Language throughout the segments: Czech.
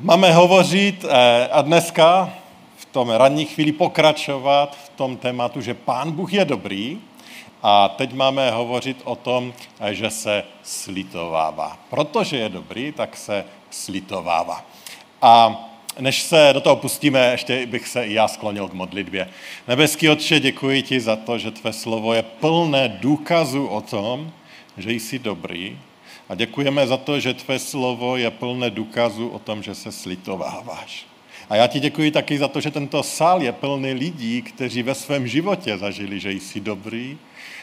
Máme hovořit eh, a dneska v tom ranní chvíli pokračovat v tom tématu, že Pán Bůh je dobrý a teď máme hovořit o tom, eh, že se slitovává. Protože je dobrý, tak se slitovává. A než se do toho pustíme, ještě bych se i já sklonil k modlitbě. Nebeský Otče, děkuji ti za to, že tvé slovo je plné důkazu o tom, že jsi dobrý a děkujeme za to, že tvé slovo je plné důkazu o tom, že se slitováváš. A já ti děkuji taky za to, že tento sál je plný lidí, kteří ve svém životě zažili, že jsi dobrý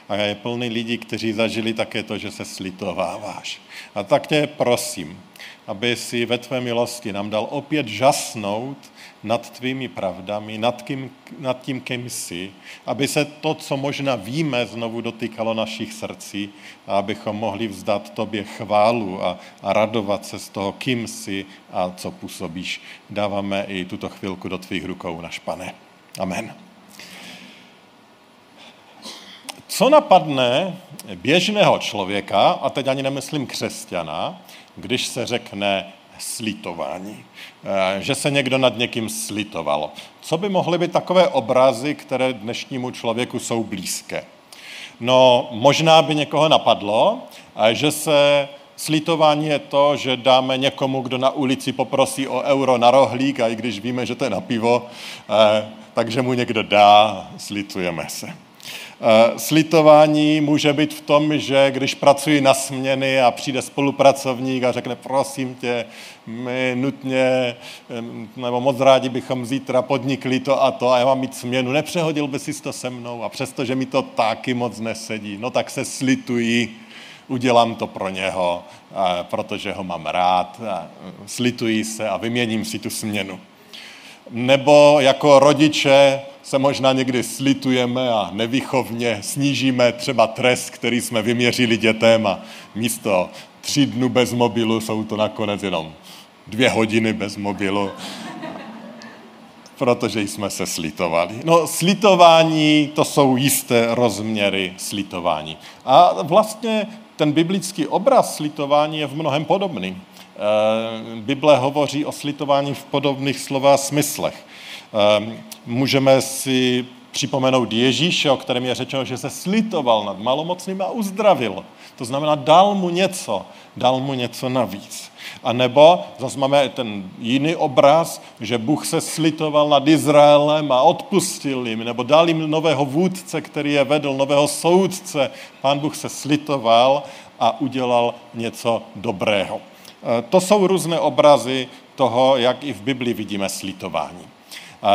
a je plný lidí, kteří zažili také to, že se slitováváš. A tak tě prosím, aby si ve tvé milosti nám dal opět žasnout nad tvými pravdami, nad, kým, nad tím, kým jsi, aby se to, co možná víme, znovu dotýkalo našich srdcí a abychom mohli vzdat tobě chválu a, a radovat se z toho, kým jsi a co působíš. Dáváme i tuto chvilku do tvých rukou, naš pane. Amen. Co napadne běžného člověka, a teď ani nemyslím křesťana, když se řekne slitování, eh, že se někdo nad někým slitoval. Co by mohly být takové obrazy, které dnešnímu člověku jsou blízké? No, možná by někoho napadlo, že se slitování je to, že dáme někomu, kdo na ulici poprosí o euro na rohlík a i když víme, že to je na pivo, eh, takže mu někdo dá, slitujeme se. Eh, slitování může být v tom, že když pracuji na směny a přijde spolupracovník a řekne, prosím tě, my nutně, nebo moc rádi bychom zítra podnikli to a to a já mám mít směnu, nepřehodil by si to se mnou a přestože mi to taky moc nesedí, no tak se slituji, udělám to pro něho, protože ho mám rád, slituji se a vyměním si tu směnu. Nebo jako rodiče se možná někdy slitujeme a nevychovně snížíme třeba trest, který jsme vyměřili dětem a místo tři dnu bez mobilu jsou to nakonec jenom dvě hodiny bez mobilu, protože jsme se slitovali. No, slitování, to jsou jisté rozměry slitování. A vlastně ten biblický obraz slitování je v mnohem podobný. Eh, Bible hovoří o slitování v podobných slova smyslech. Ehm, můžeme si připomenout Ježíše, o kterém je řečeno, že se slitoval nad malomocným a uzdravil. To znamená, dal mu něco, dal mu něco navíc. A nebo zase máme ten jiný obraz, že Bůh se slitoval nad Izraelem a odpustil jim, nebo dal jim nového vůdce, který je vedl, nového soudce. Pán Bůh se slitoval a udělal něco dobrého. E, to jsou různé obrazy toho, jak i v Biblii vidíme slitování.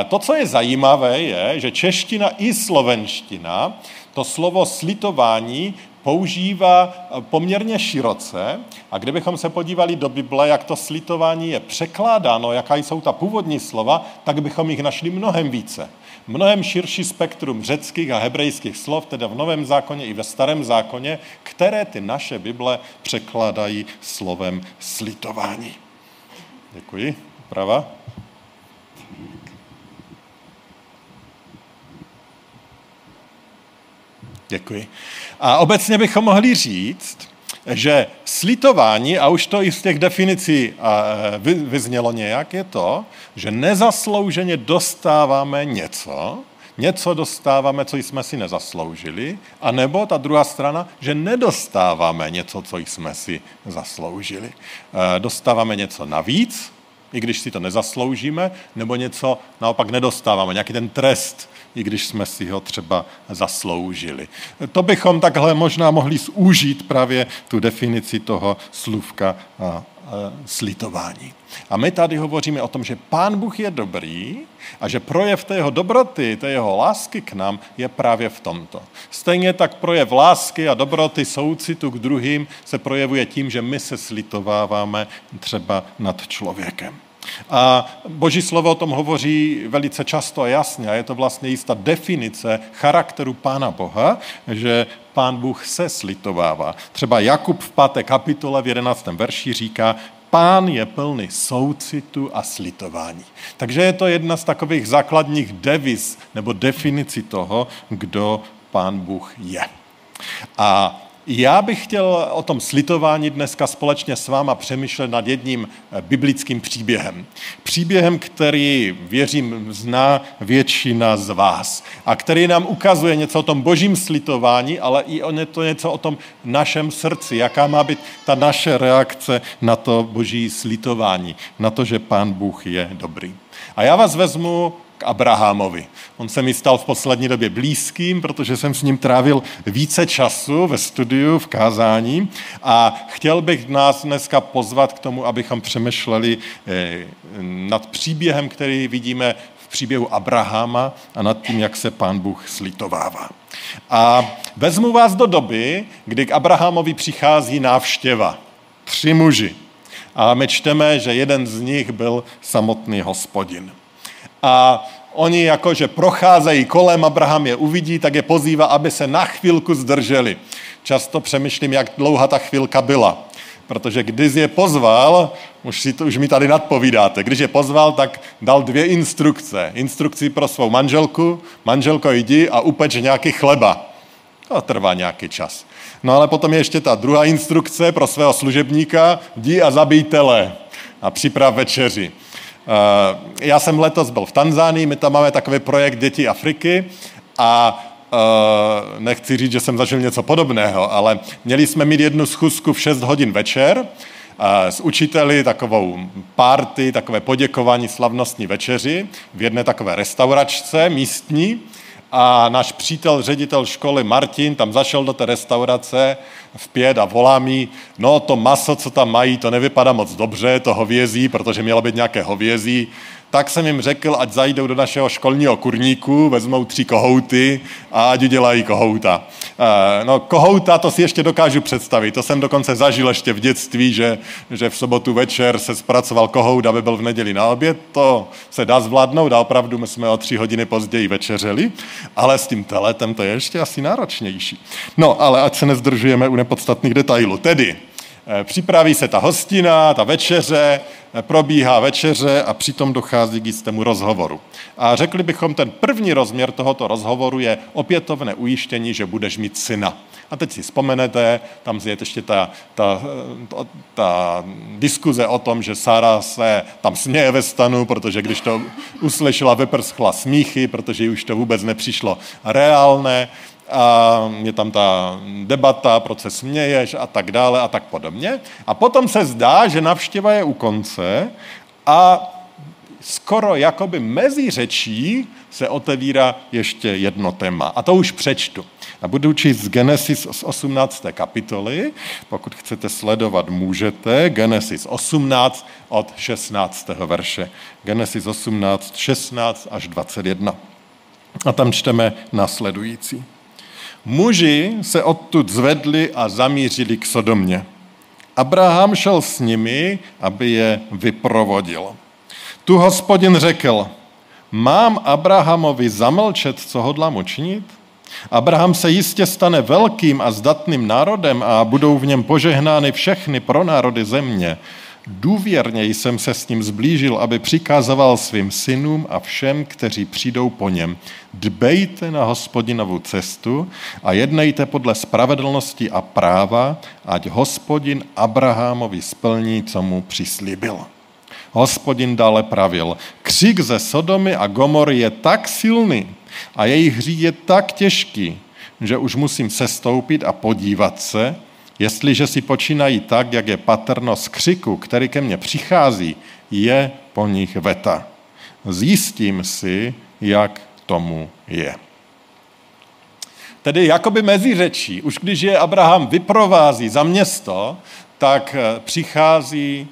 To, co je zajímavé, je, že čeština i slovenština to slovo slitování používá poměrně široce a kdybychom se podívali do Bible, jak to slitování je překládáno, jaká jsou ta původní slova, tak bychom jich našli mnohem více. Mnohem širší spektrum řeckých a hebrejských slov, teda v Novém zákoně i ve Starém zákoně, které ty naše Bible překládají slovem slitování. Děkuji. Prava. Děkuji. A obecně bychom mohli říct, že slitování, a už to i z těch definicí vyznělo nějak, je to, že nezaslouženě dostáváme něco, něco dostáváme, co jsme si nezasloužili, a nebo ta druhá strana, že nedostáváme něco, co jsme si zasloužili. E, dostáváme něco navíc, i když si to nezasloužíme, nebo něco naopak nedostáváme, nějaký ten trest, i když jsme si ho třeba zasloužili. To bychom takhle možná mohli zúžít právě tu definici toho slůvka slitování. A my tady hovoříme o tom, že Pán Bůh je dobrý a že projev té jeho dobroty, té jeho lásky k nám je právě v tomto. Stejně tak projev lásky a dobroty soucitu k druhým se projevuje tím, že my se slitováváme třeba nad člověkem. A Boží slovo o tom hovoří velice často a jasně. A je to vlastně jistá definice charakteru Pána Boha, že Pán Bůh se slitovává. Třeba Jakub v páté kapitole v 11. verši říká, Pán je plný soucitu a slitování. Takže je to jedna z takových základních deviz nebo definicí toho, kdo Pán Bůh je. A Já bych chtěl o tom slitování dneska společně s váma přemýšlet nad jedním eh, biblickým příběhem. Příběhem, který, věřím, zná většina z vás a který nám ukazuje něco o tom božím slitování, ale i o to něco o tom našem srdci, jaká má být ta naše reakce na to boží slitování, na to, že pán Bůh je dobrý. A já vás vezmu k Abrahamovi. On se mi stal v poslední době blízkým, protože jsem s ním trávil více času ve studiu, v kázání a chtěl bych nás dneska pozvat k tomu, abychom přemýšleli eh, nad příběhem, který vidíme v příběhu Abrahama a nad tím, jak se pán Bůh slitovává. A vezmu vás do doby, kdy k Abrahamovi přichází návštěva. Tři muži. A my čteme, že jeden z nich byl samotný hospodin a oni jakože procházejí kolem, Abraham je uvidí, tak je pozývá, aby se na chvilku zdrželi. Často přemýšlím, jak dlouhá ta chvilka byla. Protože když je pozval, už, si to, už mi tady nadpovídáte, když je pozval, tak dal dvě instrukce. Instrukci pro svou manželku, manželko jdi a upeč nějaký chleba. To trvá nějaký čas. No ale potom je ještě ta druhá instrukce pro svého služebníka, jdi a zabij tele a připrav večeři. Eh, já jsem letos byl v Tanzánii, my tam máme takový projekt Děti Afriky a eh, nechci říct, že jsem zažil něco podobného, ale měli jsme mít jednu schůzku v 6 hodin večer eh, s učiteli, takovou party, takové poděkování slavnostní večeři v jedné takové restauračce místní a náš přítel, ředitel školy Martin, tam zašel do té restaurace v pět a volá mi, no to maso, co tam mají, to nevypadá moc dobře, to hovězí, protože mělo být nějaké hovězí, tak jsem jim řekl, ať zajdou do našeho školního kurníku, vezmou tři kohouty a ať udělají kohouta. Eh, no kohouta, to si ještě dokážu představit. To jsem dokonce zažil ještě v dětství, že, že v sobotu večer se zpracoval kohout, aby byl v neděli na oběd. To se dá zvládnout a opravdu my jsme o tři hodiny později večeřeli, ale s tím teletem to je ještě asi náročnější. No, ale ať se nezdržujeme u nepodstatných detailů. Tedy, připraví se ta hostina, ta večeře, eh, probíhá večeře a přitom dochází k jistému rozhovoru. A řekli bychom, ten první rozměr tohoto rozhovoru je opětovné ujištění, že budeš mít syna. A teď si vzpomenete, tam je ještě ta, ta, ta, ta diskuze o tom, že Sára se tam směje ve stanu, protože když to uslyšela, vyprskla smíchy, protože už to vůbec nepřišlo reálné a je tam ta debata, proč se směješ a tak dále a tak podobně. A potom se zdá, že navštěva je u konce a skoro jakoby mezi řečí se otevírá ještě jedno téma. A to už přečtu. A budu číst z Genesis z 18. kapitoly. Pokud chcete sledovat, můžete. Genesis 18 od 16. verše. Genesis 18, 16 až 21. A tam čteme následující. Muži se odtud zvedli a zamířili k Sodomě. Abraham šel s nimi, aby je vyprovodil. Tu hospodin řekl, mám Abrahamovi zamlčet, co hodlám učinit? Abraham se jistě stane velkým a zdatným národem a budou v něm požehnány všechny pro národy země. Důvěrně jsem se s ním zblížil, aby přikázoval svým synům a všem, kteří přijdou po něm. Dbejte na hospodinovu cestu a jednejte podle spravedlnosti a práva, ať hospodin Abrahamovi splní, co mu přislíbil. Hospodin dále pravil, křik ze Sodomy a Gomory je tak silný a jejich hřích je tak těžký, že už musím sestoupit a podívat se, Jestliže si počínají tak, jak je patrno z křiku, který ke mně přichází, je po nich veta. Zjistím si, jak tomu je. Tedy jakoby mezi řečí, už když je Abraham vyprovází za město, tak eh, přichází,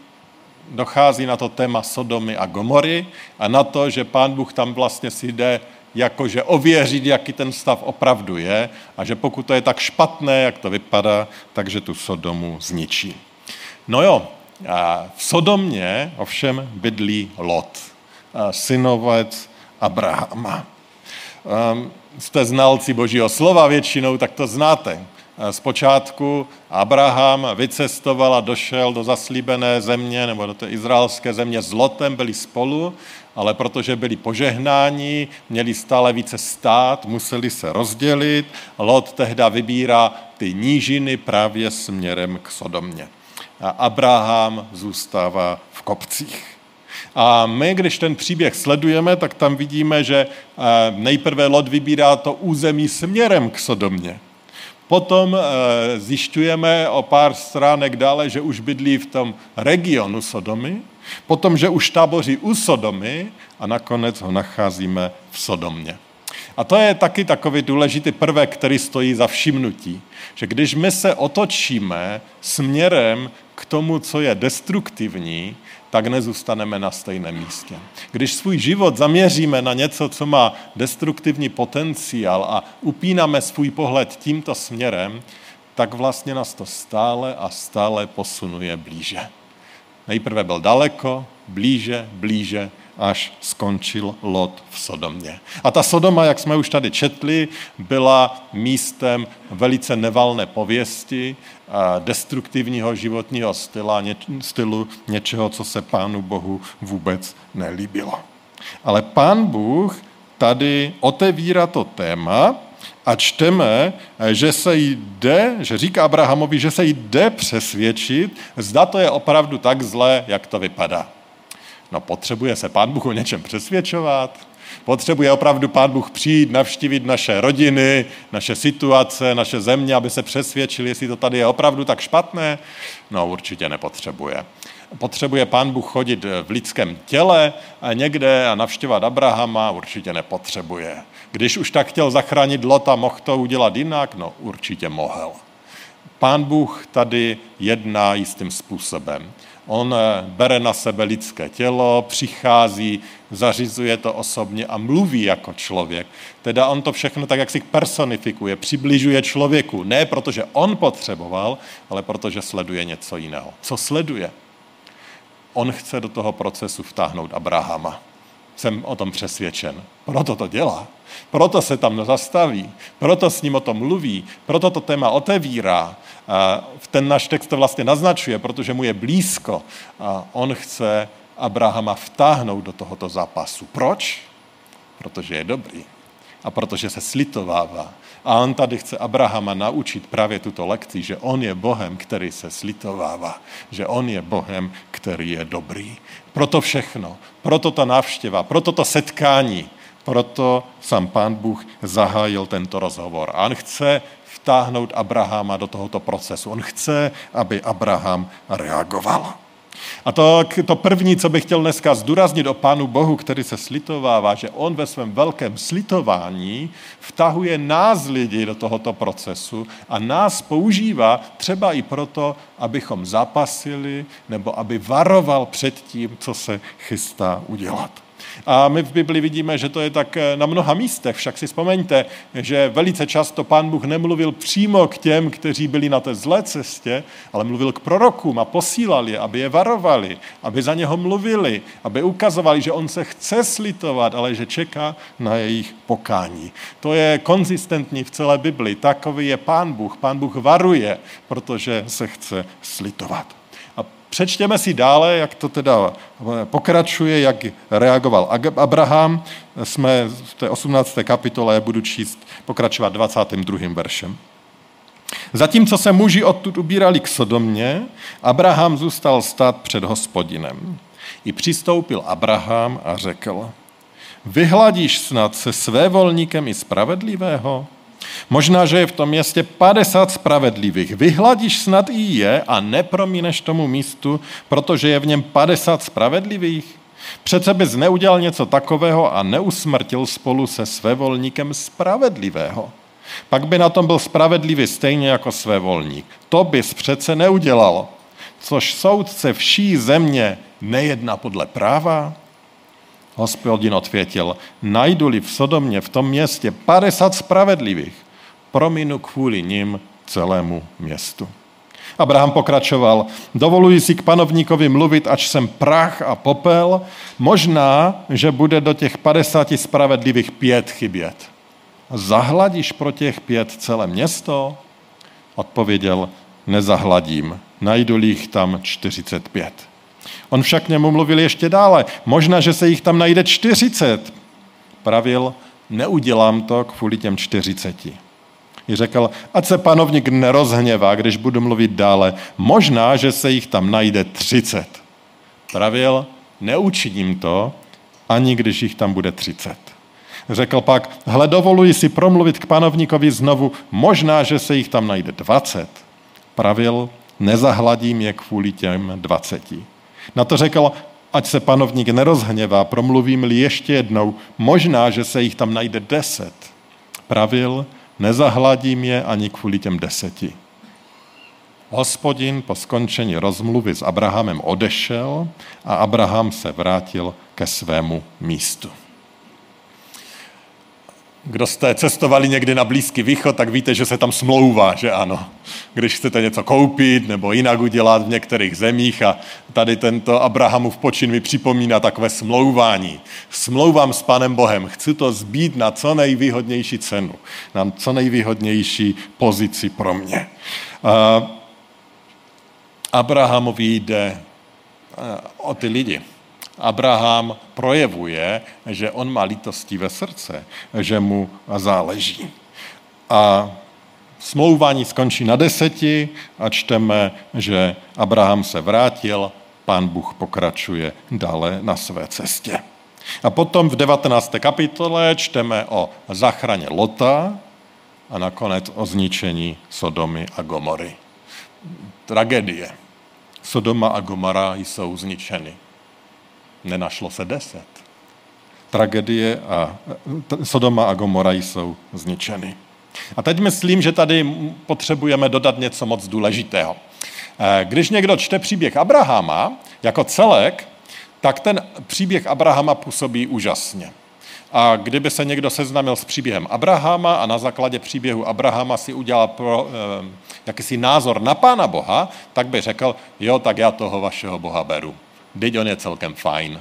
dochází na to téma Sodomy a Gomory a na to, že pán Bůh tam vlastně si jde jakože ověřit, jaký ten stav opravdu je a že pokud to je tak špatné, jak to vypadá, takže tu Sodomu zničí. No jo, v Sodomě ovšem bydlí Lot, synovec Abrahama. Ehm, jste znalci božího slova většinou, tak to znáte. Zpočátku Abraham vycestoval a došel do zaslíbené země nebo do té izraelské země s Lotem, byli spolu ale protože byli požehnáni, měli stále více stát, museli se rozdělit. Lot tehda vybírá ty nížiny právě směrem k Sodomě. A Abraham zůstává v kopcích. A my, když ten příběh sledujeme, tak tam vidíme, že eh, nejprve Lot vybírá to území směrem k Sodomě. Potom eh, zjišťujeme o pár stránek dále, že už bydlí v tom regionu Sodomy, potom, že už táboří u Sodomy a nakonec ho nacházíme v Sodomě. A to je taky takový důležitý prvek, který stojí za všimnutí, že když my se otočíme směrem k tomu, co je destruktivní, tak nezůstaneme na stejném místě. Když svůj život zaměříme na něco, co má destruktivní potenciál a upínáme svůj pohled tímto směrem, tak vlastně nás to stále a stále posunuje blíže. Nejprve byl daleko, blíže, blíže, až skončil Lot v Sodomě. A ta Sodoma, jak jsme už tady četli, byla místem velice nevalné pověsti, destruktivního životního styla, stylu něčeho, co se Pánu Bohu vůbec nelíbilo. Ale Pán Bůh tady otevírá to téma a čteme, že se jde, že říká Abrahamovi, že se jde přesvědčit, zda to je opravdu tak zlé, jak to vypadá. No potřebuje se Pán Bůh o něčem přesvědčovat, potřebuje opravdu Pán Bůh přijít, navštívit naše rodiny, naše situace, naše země, aby se přesvědčili, jestli to tady je opravdu tak špatné. No určitě nepotřebuje. Potřebuje Pán Bůh chodit v lidském těle a někde a navštěvat Abrahama? Určitě nepotřebuje. Když už tak chtěl zachránit Lota, mohl to udělat jinak? No určitě mohl. Pán Bůh tady jedná jistým způsobem. On eh, bere na sebe lidské tělo, přichází, zařizuje to osobně a mluví jako člověk. Teda on to všechno tak, jak si personifikuje, přibližuje člověku. Ne protože on potřeboval, ale protože sleduje něco jiného. Co sleduje? On chce do toho procesu vtáhnout Abrahama. Jsem o tom přesvědčen. Proto to dělá. Proto se tam zastaví, proto s ním o tom mluví, proto to téma otevírá. Ten náš text to vlastně naznačuje, protože mu je blízko a on chce Abrahama vtáhnout do tohoto zápasu. Proč? Protože je dobrý a protože se slitovává. A on tady chce Abrahama naučit právě tuto lekci, že on je Bohem, který se slitovává, že on je Bohem, který je dobrý. Proto všechno, proto ta návštěva, proto to setkání, proto sám pán Bůh zahájil tento rozhovor. A on chce vtáhnout Abrahama do tohoto procesu. On chce, aby Abraham reagoval. A to, to první, co bych chtěl dneska zdůraznit o Pánu Bohu, který se slitovává, že on ve svém velkém slitování vtahuje nás lidi do tohoto procesu a nás používá třeba i proto, abychom zapasili nebo aby varoval před tím, co se chystá udělat. A my v Bibli vidíme, že to je tak eh, na mnoha místech. Však si vzpomeňte, že velice často pán Bůh nemluvil přímo k těm, kteří byli na té zlé cestě, ale mluvil k prorokům a posílal je, aby je varovali, aby za něho mluvili, aby ukazovali, že on se chce slitovat, ale že čeká na jejich pokání. To je konzistentní v celé Bibli. Takový je pán Bůh. Pán Bůh varuje, protože se chce slitovat. Přečtěme si dále, jak to teda pokračuje, jak reagoval Abraham. Jsme v té 18. kapitole, budu číst, pokračovat 22. veršem. Zatímco se muži odtud ubírali k Sodomě, Abraham zůstal stát před hospodinem. I přistoupil Abraham a řekl, vyhladíš snad se své volníkem i spravedlivého? Možná, že je v tom městě 50 spravedlivých. Vyhladíš snad i je a nepromíneš tomu místu, protože je v něm 50 spravedlivých? Přece bys neudělal něco takového a neusmrtil spolu se svévolníkem spravedlivého. Pak by na tom byl spravedlivý stejně jako svévolník. To bys přece neudělal. Což soudce vší země nejedna podle práva? Hospodin odvětil, najdu-li v Sodomě, v tom městě 50 spravedlivých, prominu kvůli ním celému městu. Abraham pokračoval, dovoluji si k panovníkovi mluvit, ač jsem prach a popel, možná, že bude do těch 50 spravedlivých pět chybět. Zahladíš pro těch pět celé město? Odpověděl, nezahladím, najdu jich tam 45. On však k němu mluvil ještě dále. Možná, že se jich tam najde 40. Pravil, neudělám to kvůli těm 40. I řekl, ať se panovník nerozhněvá, když budu mluvit dále. Možná, že se jich tam najde třicet. Pravil, neučiním to, ani když jich tam bude třicet. Řekl pak, hle, dovoluji si promluvit k panovníkovi znovu, možná, že se jich tam najde dvacet. Pravil, nezahladím je kvůli těm dvaceti. Na to řekl, ať se panovník nerozhněvá, promluvím-li ještě jednou, možná, že se jich tam najde deset. Pravil, nezahladím je ani kvůli těm deseti. Hospodin po skončení rozmluvy s Abrahamem odešel a Abraham se vrátil ke svému místu. Kdo jste cestovali někdy na Blízký východ, tak víte, že se tam smlouvá, že ano. Když chcete něco koupit nebo jinak udělat v některých zemích a tady tento Abrahamův počin mi připomíná takové smlouvání. Smlouvám s Panem Bohem, chci to zbít na co nejvýhodnější cenu, na co nejvýhodnější pozici pro mě. Abrahamovi jde o ty lidi Abraham projevuje, že on má lítosti ve srdce, že mu záleží. A smlouvání skončí na deseti a čteme, že Abraham se vrátil, pán Bůh pokračuje dále na své cestě. A potom v 19. kapitole čteme o zachraně Lota a nakonec o zničení Sodomy a Gomory. Tragédie. Sodoma a Gomora jsou zničeny nenašlo se deset. Tragedie a Sodoma a Gomora jsou zničeny. A teď myslím, že tady potřebujeme dodat něco moc důležitého. Eh, když někdo čte příběh Abrahama jako celek, tak ten příběh Abrahama působí úžasně. A kdyby se někdo seznámil s příběhem Abrahama a na základě příběhu Abrahama si udělal pro, eh, jakýsi názor na Pána Boha, tak by řekl, jo, tak já toho vašeho Boha beru. Teď on je celkem fajn.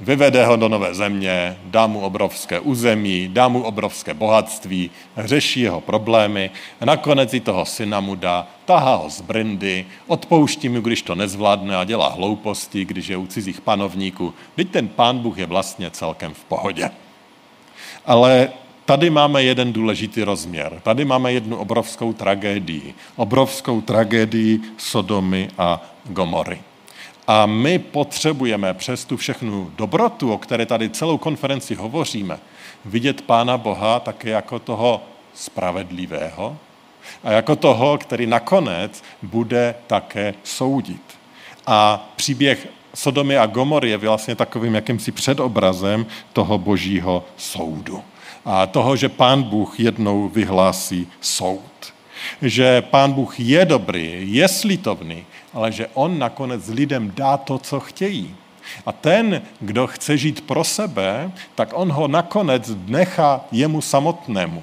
Vyvede ho do nové země, dá mu obrovské území, dá mu obrovské bohatství, řeší jeho problémy nakonec i toho syna mu dá, tahá ho z brindy, odpouští mu, když to nezvládne a dělá hlouposti, když je u cizích panovníků. Teď ten pán Bůh je vlastně celkem v pohodě. Ale tady máme jeden důležitý rozměr. Tady máme jednu obrovskou tragédii. Obrovskou tragédii Sodomy a Gomory. A my potřebujeme přes tu všechnu dobrotu, o které tady celou konferenci hovoříme, vidět Pána Boha také jako toho spravedlivého a jako toho, který nakonec bude také soudit. A příběh Sodomy a Gomory je vlastně takovým jakýmsi předobrazem toho božího soudu. A toho, že pán Bůh jednou vyhlásí soud. Že pán Bůh je dobrý, je slitovný ale že on nakonec lidem dá to, co chtějí. A ten, kdo chce žít pro sebe, tak on ho nakonec nechá jemu samotnému.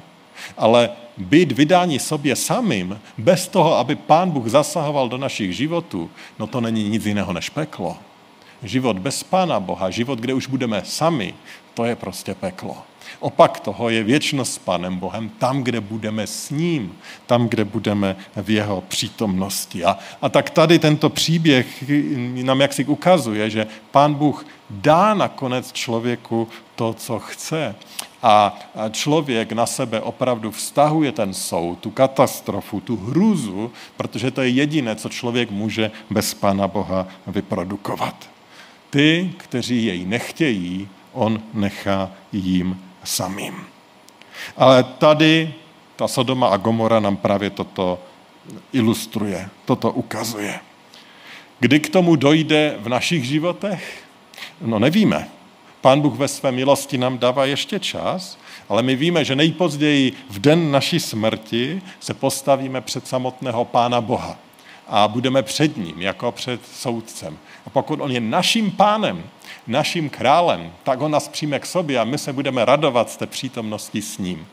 Ale být vydání sobě samým, bez toho, aby pán Bůh zasahoval do našich životů, no to není nic jiného než peklo. Život bez pána Boha, život, kde už budeme sami, to je prostě peklo. Opak toho je věčnost s Pánem Bohem, tam, kde budeme s ním, tam, kde budeme v jeho přítomnosti. A, a tak tady tento příběh nám jaksi ukazuje, že Pán Bůh dá nakonec člověku to, co chce. A člověk na sebe opravdu vztahuje ten soud, tu katastrofu, tu hrůzu, protože to je jediné, co člověk může bez Pána Boha vyprodukovat. Ty, kteří jej nechtějí, on nechá jim samým. Ale tady ta Sodoma a Gomora nám právě toto ilustruje, toto ukazuje. Kdy k tomu dojde v našich životech? No nevíme. Pán Bůh ve své milosti nám dává ještě čas, ale my víme, že nejpozději v den naší smrti se postavíme před samotného Pána Boha a budeme před ním, jako před soudcem. A pokud on je naším pánem, naším králem, tak on nás přijme k sobě a my se budeme radovat z té přítomnosti s ním.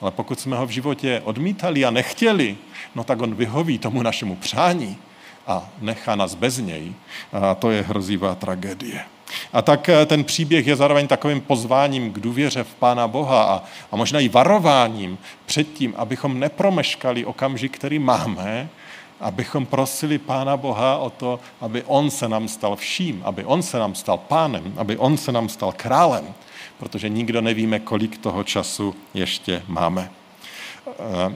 Ale pokud jsme ho v životě odmítali a nechtěli, no tak on vyhoví tomu našemu přání a nechá nás bez něj. A to je hrozivá tragédie. A tak eh, ten příběh je zároveň takovým pozváním k důvěře v Pána Boha a, a možná i varováním před tím, abychom nepromeškali okamžik, který máme, abychom prosili Pána Boha o to, aby On se nám stal vším, aby On se nám stal pánem, aby On se nám stal králem, protože nikdo nevíme, kolik toho času ještě máme. Eh,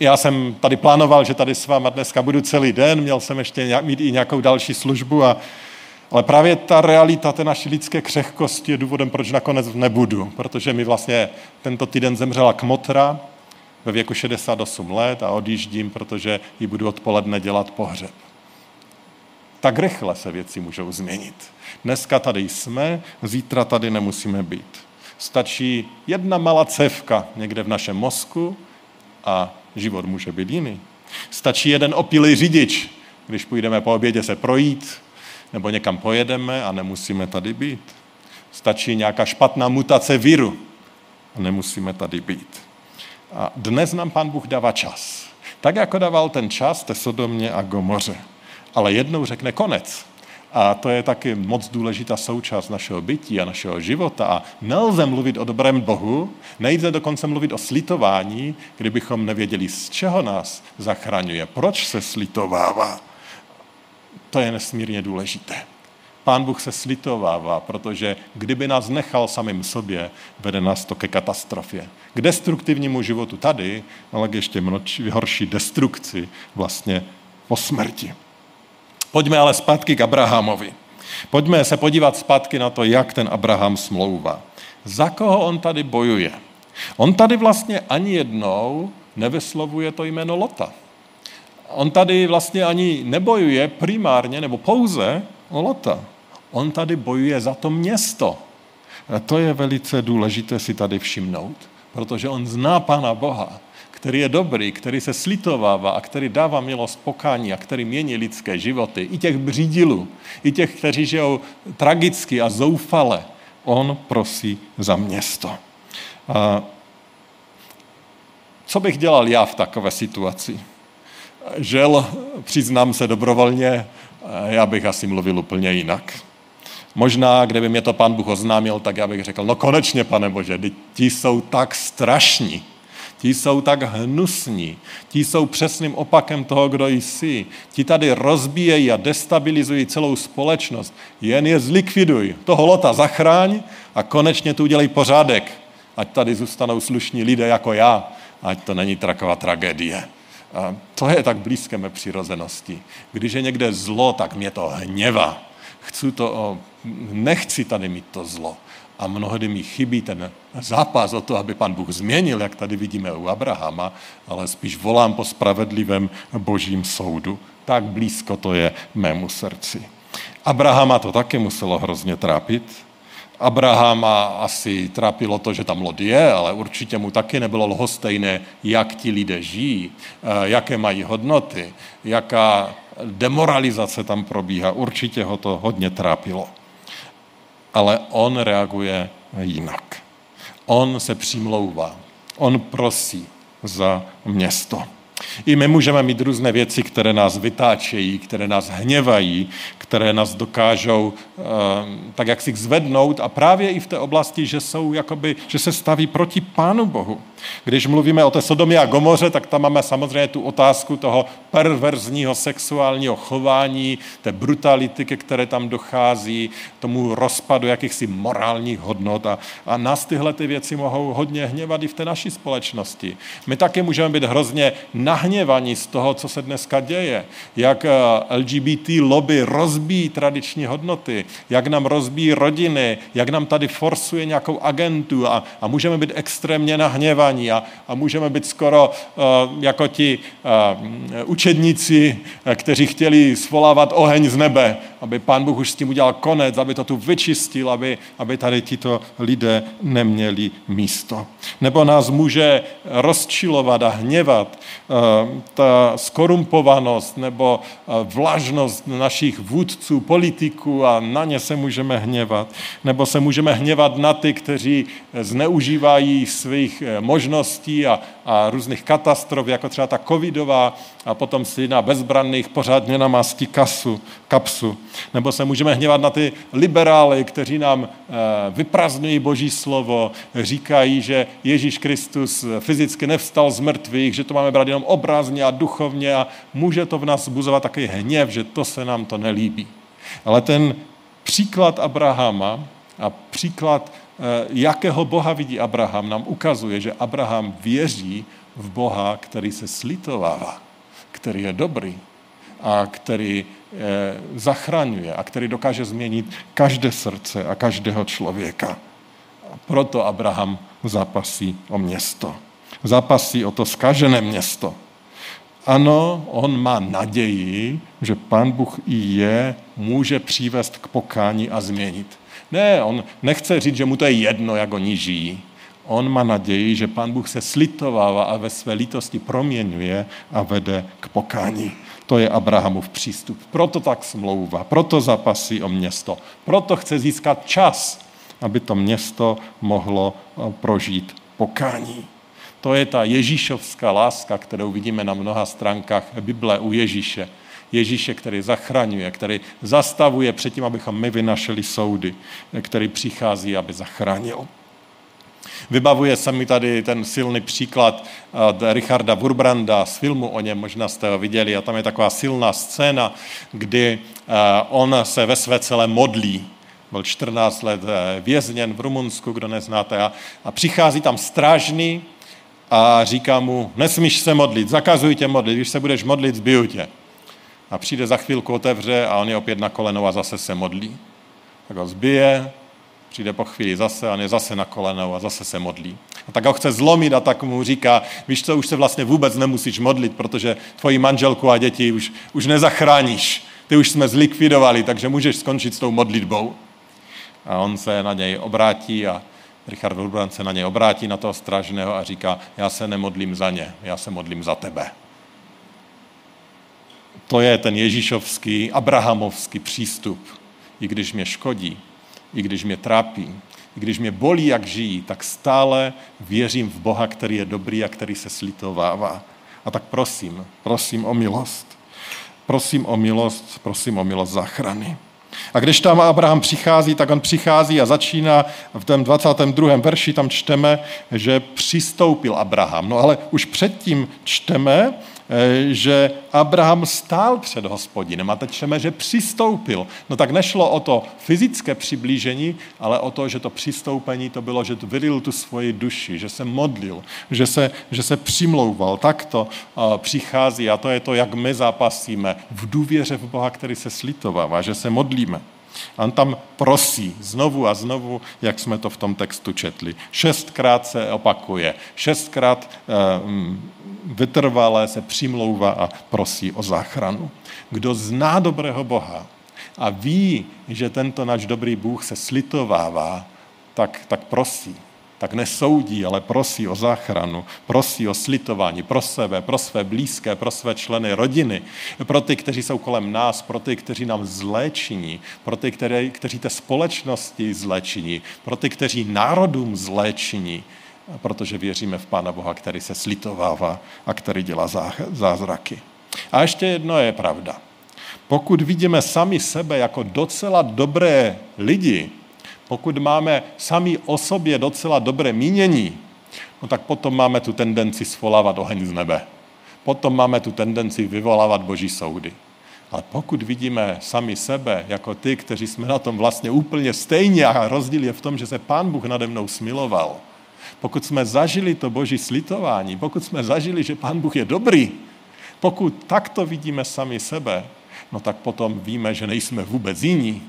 Já jsem tady plánoval, že tady s váma dneska budu celý den, měl jsem ještě mít i nějakou další službu, a, ale právě ta realita té naší lidské křehkosti je důvodem, proč nakonec nebudu, protože mi vlastně tento týden zemřela kmotra ve věku 68 let a odjíždím, protože ji budu odpoledne dělat pohřeb. Tak rychle se věci můžou změnit. Dneska tady jsme, zítra tady nemusíme být. Stačí jedna malá cevka někde v našem mozku a život může být jiný. Stačí jeden opilý řidič, když půjdeme po obědě se projít, nebo někam pojedeme a nemusíme tady být. Stačí nějaká špatná mutace viru a nemusíme tady být. A dnes nám Pán Bůh dává čas. Tak, jako dával ten čas té Sodomě a Gomoře. Ale jednou řekne konec. A to je taky moc důležitá součást našeho bytí a našeho života. A nelze mluvit o dobrém Bohu, nejde dokonce mluvit o slitování, kdybychom nevěděli, z čeho nás zachraňuje, proč se slitovává. To je nesmírně důležité. Pán Bůh se slitovává, protože kdyby nás nechal samým sobě, vede nás to ke katastrofě. K destruktivnímu životu tady, ale k ještě mnočí, horší destrukci vlastně po smrti. Pojďme ale zpátky k Abrahamovi. Pojďme se podívat zpátky na to, jak ten Abraham smlouvá. Za koho on tady bojuje? On tady vlastně ani jednou nevyslovuje to jméno Lota. On tady vlastně ani nebojuje primárně nebo pouze o Lota. On tady bojuje za to město. A to je velice důležité si tady všimnout, protože on zná Pána Boha který je dobrý, který se slitovává a který dává milost pokání a který mění lidské životy, i těch břídilů, i těch, kteří žijou tragicky a zoufale, on prosí za město. A co bych dělal já v takové situaci? Žel, přiznám se dobrovolně, já bych asi mluvil úplně jinak. Možná, kdyby mě to pan Bůh oznámil, tak já bych řekl, no konečně, pane Bože, ti jsou tak strašní. Ti jsou tak hnusní. Ti jsou přesným opakem toho, kdo jsi. Ti tady rozbíjejí a destabilizují celou společnost. Jen je zlikviduj. Toho lota zachráň a konečně tu udělej pořádek. Ať tady zůstanou slušní lidé jako já. Ať to není taková tragédie. A to je tak blízké mé přirozenosti. Když je někde zlo, tak mě to hněvá. Chci to, nechci tady mít to zlo a mnohdy mi chybí ten zápas o to, aby pan Bůh změnil, jak tady vidíme u Abrahama, ale spíš volám po spravedlivém božím soudu. Tak blízko to je mému srdci. Abrahama to také muselo hrozně trápit. Abrahama asi trápilo to, že tam lod je, ale určitě mu taky nebylo lhostejné, jak ti lidé žijí, eh, jaké mají hodnoty, jaká demoralizace tam probíhá. Určitě ho to hodně trápilo ale on reaguje jinak. On se přimlouvá, on prosí za město. I my můžeme mít různé věci, které nás vytáčejí, které nás hněvají, které nás dokážou uh, tak jak si zvednout a právě i v té oblasti, že, jsou jakoby, že se staví proti Pánu Bohu. Když mluvíme o té Sodomě a Gomoře, tak tam máme samozřejmě tu otázku toho perverzního sexuálního chování, té brutality, ke které tam dochází, tomu rozpadu jakýchsi morálních hodnot a, a nás tyhle ty věci mohou hodně hněvat i v té naší společnosti. My taky můžeme být hrozně nahněvaní z toho, co se dneska děje, jak eh, LGBT lobby rozbíjí tradiční hodnoty, jak nám rozbíjí rodiny, jak nám tady forsuje nějakou agentu a, a můžeme být extrémně nahněvaní a, a můžeme být skoro uh, jako ti uh, učedníci, kteří chtěli svolávat oheň z nebe, aby pán Bůh už s tím udělal konec, aby to tu vyčistil, aby, aby tady tito lidé neměli místo. Nebo nás může rozčilovat a hněvat uh, ta skorumpovanost nebo vlažnost našich vůdců, politiků a na ně se můžeme hněvat. Nebo se můžeme hněvat na ty, kteří zneužívají svých eh, možností a, a různých katastrof, jako třeba ta covidová, a potom si na bezbranných pořádně namastí kasu, kapsu. Nebo se můžeme hněvat na ty liberály, kteří nám eh, vyprazňují boží slovo, říkají, že Ježíš Kristus fyzicky nevstal z mrtvých, že to máme brát jenom obrazně a duchovně a může to v nás buzovat takový hněv, že to se nám to nelíbí. Ale ten příklad Abrahama a příklad, eh, jakého Boha vidí Abraham, nám ukazuje, že Abraham věří v Boha, který se slitovává, který je dobrý a který eh, zachraňuje a který dokáže změnit každé srdce a každého člověka. A proto Abraham zápasí o město. Zápasí o to skažené město. Ano, on má naději, že Pán Bůh i je může přivést k pokání a změnit. Ne, on nechce říct, že mu to je jedno, jak oni žijí. On má naději, že Pán Bůh se slitovává a ve své lítosti proměňuje a vede k pokání. To je Abrahamův přístup. Proto tak smlouva, proto zapasí o město, proto chce získat čas, aby to město mohlo eh, prožít pokání. To je ta Ježíšovská láska, kterou vidíme na mnoha stránkách Bible u Ježíše. Ježíše, který zachraňuje, který zastavuje předtím, abychom my vynašeli soudy, který přichází, aby zachránil. Vybavuje se mi tady ten silný příklad od Richarda Wurbranda z filmu o něm, možná jste ho viděli, a tam je taková silná scéna, kdy eh, on se ve své celé modlí. Byl 14 let eh, vězněn v Rumunsku, kdo neznáte, a, a přichází tam strážný a říká mu, nesmíš se modlit, zakazuj tě modlit, když se budeš modlit, zbiju tě. A přijde za chvilku, otevře a on je opět na kolenou a zase se modlí. Tak ho zbije, přijde po chvíli zase a on je zase na kolenou a zase se modlí. A tak ho chce zlomit a tak mu říká, víš co, už se vlastně vůbec nemusíš modlit, protože tvoji manželku a děti už, už nezachráníš. Ty už jsme zlikvidovali, takže můžeš skončit s tou modlitbou. A on se na něj obrátí a Richard Wilbrand se na něj obrátí, na toho stražného a říká, já se nemodlím za ně, já se modlím za tebe. To je ten ježíšovský, abrahamovský přístup. I když mě škodí, i když mě trápí, i když mě bolí, jak žijí, tak stále věřím v Boha, který je dobrý a který se slitovává. A tak prosím, prosím o milost. Prosím o milost, prosím o milost záchrany. A když tam Abraham přichází, tak on přichází a začíná v tom 22. verši, tam čteme, že přistoupil Abraham. No ale už předtím čteme, že Abraham stál před hospodinem a teď čteme, že přistoupil. No tak nešlo o to fyzické přiblížení, ale o to, že to přistoupení to bylo, že vylil tu svoji duši, že se modlil, že se, že se přimlouval. Tak to uh, přichází a to je to, jak my zápasíme v důvěře v Boha, který se slitovává, že se modlíme. A on tam prosí znovu a znovu, jak jsme to v tom textu četli. Šestkrát se opakuje, šestkrát uh, vytrvalé se přimlouvá a prosí o záchranu. Kdo zná dobrého Boha a ví, že tento náš dobrý Bůh se slitovává, tak, tak prosí. Tak nesoudí, ale prosí o záchranu, prosí o slitování pro sebe, pro své blízké, pro své členy rodiny, pro ty, kteří jsou kolem nás, pro ty, kteří nám zléčiní, pro ty, které, kteří té společnosti zléčiní, pro ty, kteří národům zléčiní, protože věříme v Pána Boha, který se slitovává a který dělá zázraky. A ještě jedno je pravda. Pokud vidíme sami sebe jako docela dobré lidi, pokud máme sami o sobě docela dobré mínění, no tak potom máme tu tendenci svolávat oheň z nebe. Potom máme tu tendenci vyvolávat boží soudy. Ale pokud vidíme sami sebe jako ty, kteří jsme na tom vlastně úplně stejně a rozdíl je v tom, že se Pán Bůh nade mnou smiloval, pokud jsme zažili to boží slitování, pokud jsme zažili, že Pán Bůh je dobrý, pokud takto vidíme sami sebe, no tak potom víme, že nejsme vůbec jiní.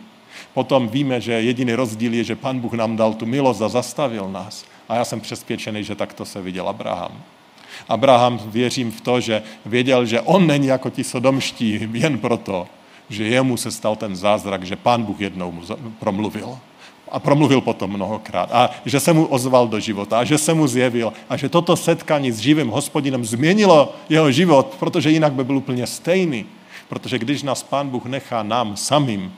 Potom víme, že jediný rozdíl je, že Pán Bůh nám dal tu milost a zastavil nás. A já jsem přesvědčený, že takto se viděl Abraham. Abraham věřím v to, že věděl, že on není jako ti sodomští jen proto, že jemu se stal ten zázrak, že pán Bůh jednou promluvil a promluvil potom mnohokrát. A že se mu ozval do života a že se mu zjevil a že toto setkání s živým hospodinem změnilo jeho život, protože jinak by byl úplně stejný. Protože když nás pán Bůh nechá nám samým,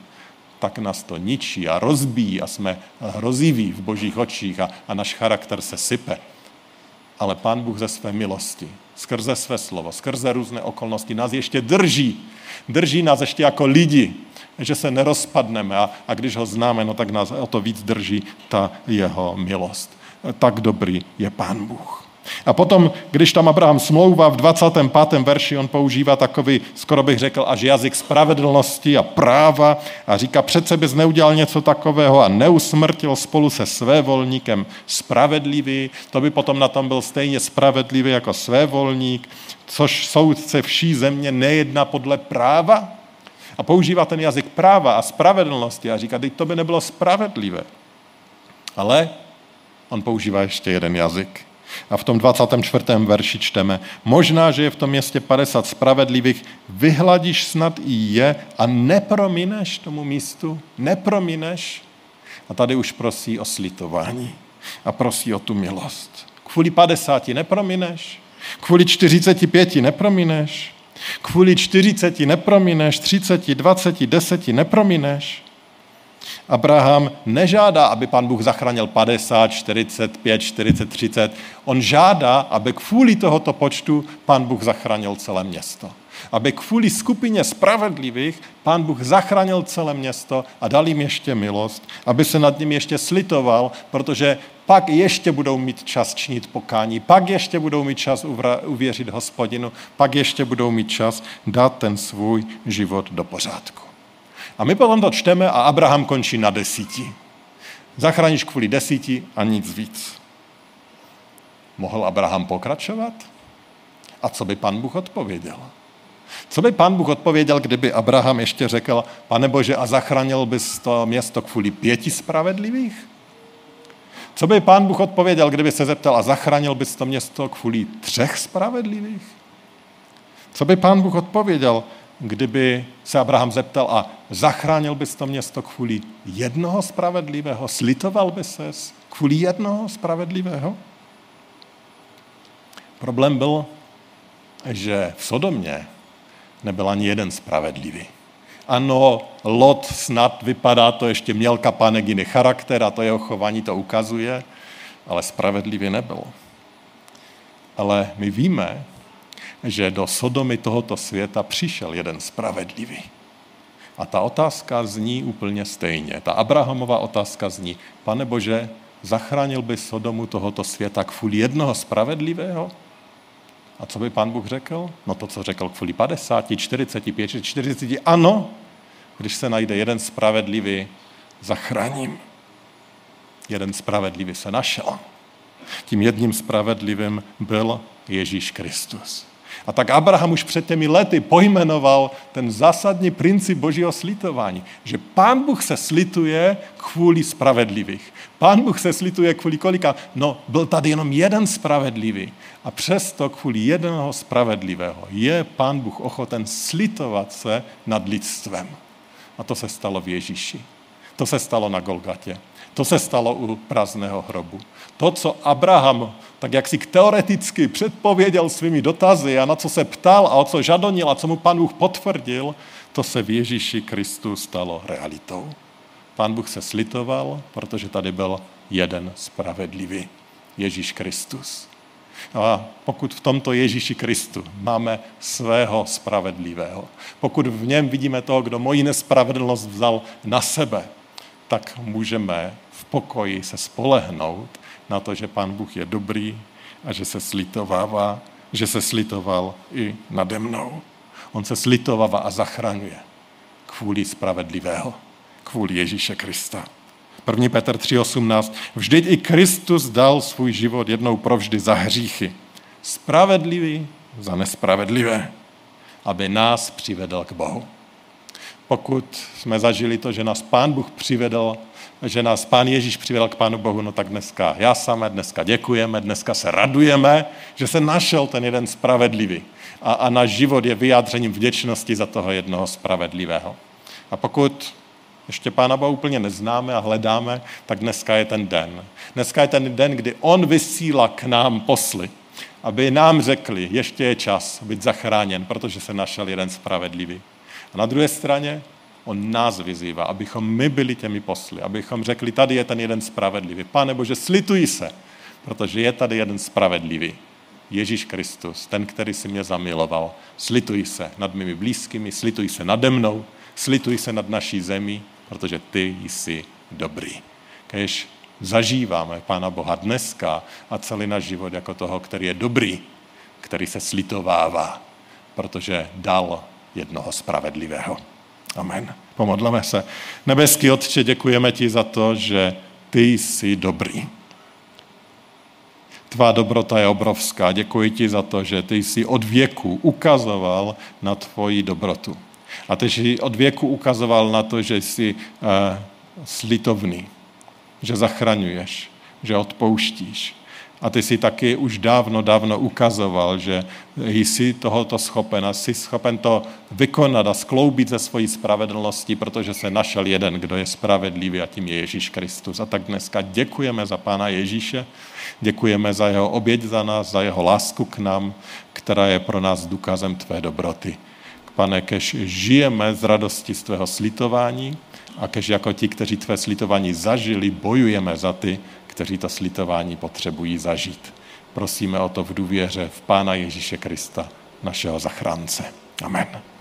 tak nás to ničí a rozbíjí a jsme hroziví v božích očích a, a náš charakter se sype. Ale pán Bůh ze své milosti, skrze své slovo, skrze různé okolnosti nás ještě drží. Drží nás ještě jako lidi, že se nerozpadneme a, a když ho známe, no tak nás o to víc drží ta jeho milost. Tak dobrý je Pán Bůh. A potom, když tam Abraham smlouvá v 25. verši, on používá takový, skoro bych řekl, až jazyk spravedlnosti a práva a říká, přece bys neudělal něco takového a neusmrtil spolu se svévolníkem spravedlivý, to by potom na tom byl stejně spravedlivý jako svévolník, což soudce vší země nejedna podle práva. A používá ten jazyk práva a spravedlnosti a říká, teď to by nebylo spravedlivé. Ale on používá ještě jeden jazyk. A v tom 24. verši čteme, možná, že je v tom městě 50 spravedlivých, vyhladíš snad i je a nepromineš tomu místu, nepromineš. A tady už prosí o slitování a prosí o tu milost. Kvůli 50 nepromineš, kvůli 45 nepromineš, kvůli 40 nepromineš, 30, 20, 10 nepromineš. Abraham nežádá, aby pan Bůh zachránil 50, 45, 40, 30. On žádá, aby kvůli tohoto počtu pan Bůh zachránil celé město. Aby kvůli skupině spravedlivých pán Bůh zachránil celé město a dal jim ještě milost, aby se nad ním ještě slitoval, protože pak ještě budou mít čas činit pokání, pak ještě budou mít čas uvěřit hospodinu, pak ještě budou mít čas dát ten svůj život do pořádku. A my potom to čteme a Abraham končí na desíti. Zachráníš kvůli desíti a nic víc. Mohl Abraham pokračovat? A co by pan Bůh odpověděl? Co by pan Bůh odpověděl, kdyby Abraham ještě řekl, pane Bože, a zachránil bys to město kvůli pěti spravedlivých? Co by pán Bůh odpověděl, kdyby se zeptal, a zachránil bys to město kvůli třech spravedlivých? Co by pán Bůh odpověděl, kdyby se Abraham zeptal a zachránil bys to město kvůli jednoho spravedlivého? Slitoval by ses kvůli jednoho spravedlivého? Problém byl, že v Sodomě nebyl ani jeden spravedlivý. Ano, Lot snad vypadá to ještě měl kapánek jiný charakter a to jeho chování to ukazuje, ale spravedlivý nebyl. Ale my víme, že do Sodomy tohoto světa přišel jeden spravedlivý. A ta otázka zní úplně stejně. Ta Abrahamová otázka zní, pane Bože, zachránil by Sodomu tohoto světa kvůli jednoho spravedlivého? A co by pán Bůh řekl? No to, co řekl kvůli 50, 45, 40. Ano, když se najde jeden spravedlivý, zachráním. Jeden spravedlivý se našel. Tím jedním spravedlivým byl Ježíš Kristus. A tak Abraham už před těmi lety pojmenoval ten zásadní princip božího slitování, že pán Bůh se slituje kvůli spravedlivých. Pán Bůh se slituje kvůli kolika? No, byl tady jenom jeden spravedlivý. A přesto kvůli jednoho spravedlivého je pán Bůh ochoten slitovat se nad lidstvem. A to se stalo v Ježíši. To se stalo na Golgatě. To se stalo u prázdného hrobu. To, co Abraham tak jak si teoreticky předpověděl svými dotazy a na co se ptal a o co žadonil a co mu pan Bůh potvrdil, to se v Ježíši Kristu stalo realitou. Pán Bůh se slitoval, protože tady byl jeden spravedlivý, Ježíš Kristus. A pokud v tomto Ježíši Kristu máme svého spravedlivého, pokud v něm vidíme toho, kdo moji nespravedlnost vzal na sebe, tak můžeme v pokoji se spolehnout na to, že Pán Bůh je dobrý a že se slitovává, že se slitoval i nade mnou. On se slitovává a zachraňuje kvůli spravedlivého, kvůli Ježíše Krista. 1. Petr 3.18. Vždyť i Kristus dal svůj život jednou provždy za hříchy. Spravedlivý za nespravedlivé, aby nás přivedl k Bohu. Pokud jsme zažili to, že nás Pán Bůh přivedl že nás Pán Ježíš přivedl k Pánu Bohu, no tak dneska já samé, dneska děkujeme, dneska se radujeme, že se našel ten jeden spravedlivý. A, a náš život je vyjádřením vděčnosti za toho jednoho spravedlivého. A pokud ještě Pána Boha úplně neznáme a hledáme, tak dneska je ten den. Dneska je ten den, kdy On vysílá k nám posly, aby nám řekli, ještě je čas být zachráněn, protože se našel jeden spravedlivý. A na druhé straně On nás vyzývá, abychom my byli těmi posly, abychom řekli, tady je ten jeden spravedlivý. Pane Bože, slituj se, protože je tady jeden spravedlivý. Ježíš Kristus, ten, který si mě zamiloval. Slituj se nad mými blízkými, slituj se nade mnou, slituj se nad naší zemí, protože ty jsi dobrý. Kež zažíváme Pána Boha dneska a celý náš život jako toho, který je dobrý, který se slitovává, protože dal jednoho spravedlivého. Amen. Pomodleme se. Nebeský Otče, děkujeme ti za to, že ty jsi dobrý. Tvá dobrota je obrovská. Děkuji ti za to, že ty jsi od věku ukazoval na tvoji dobrotu. A ty jsi od věku ukazoval na to, že jsi uh, slitovný, že zachraňuješ, že odpouštíš. A ty si taky už dávno, dávno ukazoval, že jsi tohoto schopen a jsi schopen to vykonat a skloubit ze svojí spravedlnosti, protože se našel jeden, kdo je spravedlivý a tím je Ježíš Kristus. A tak dneska děkujeme za Pána Ježíše, děkujeme za jeho oběť za nás, za jeho lásku k nám, která je pro nás důkazem tvé dobroty. Pane, kež žijeme z radosti z tvého slitování a kež jako ti, kteří tvé slitování zažili, bojujeme za ty, kteří to slitování potřebují zažít. Prosíme o to v důvěře v Pána Ježíše Krista, našeho zachránce. Amen.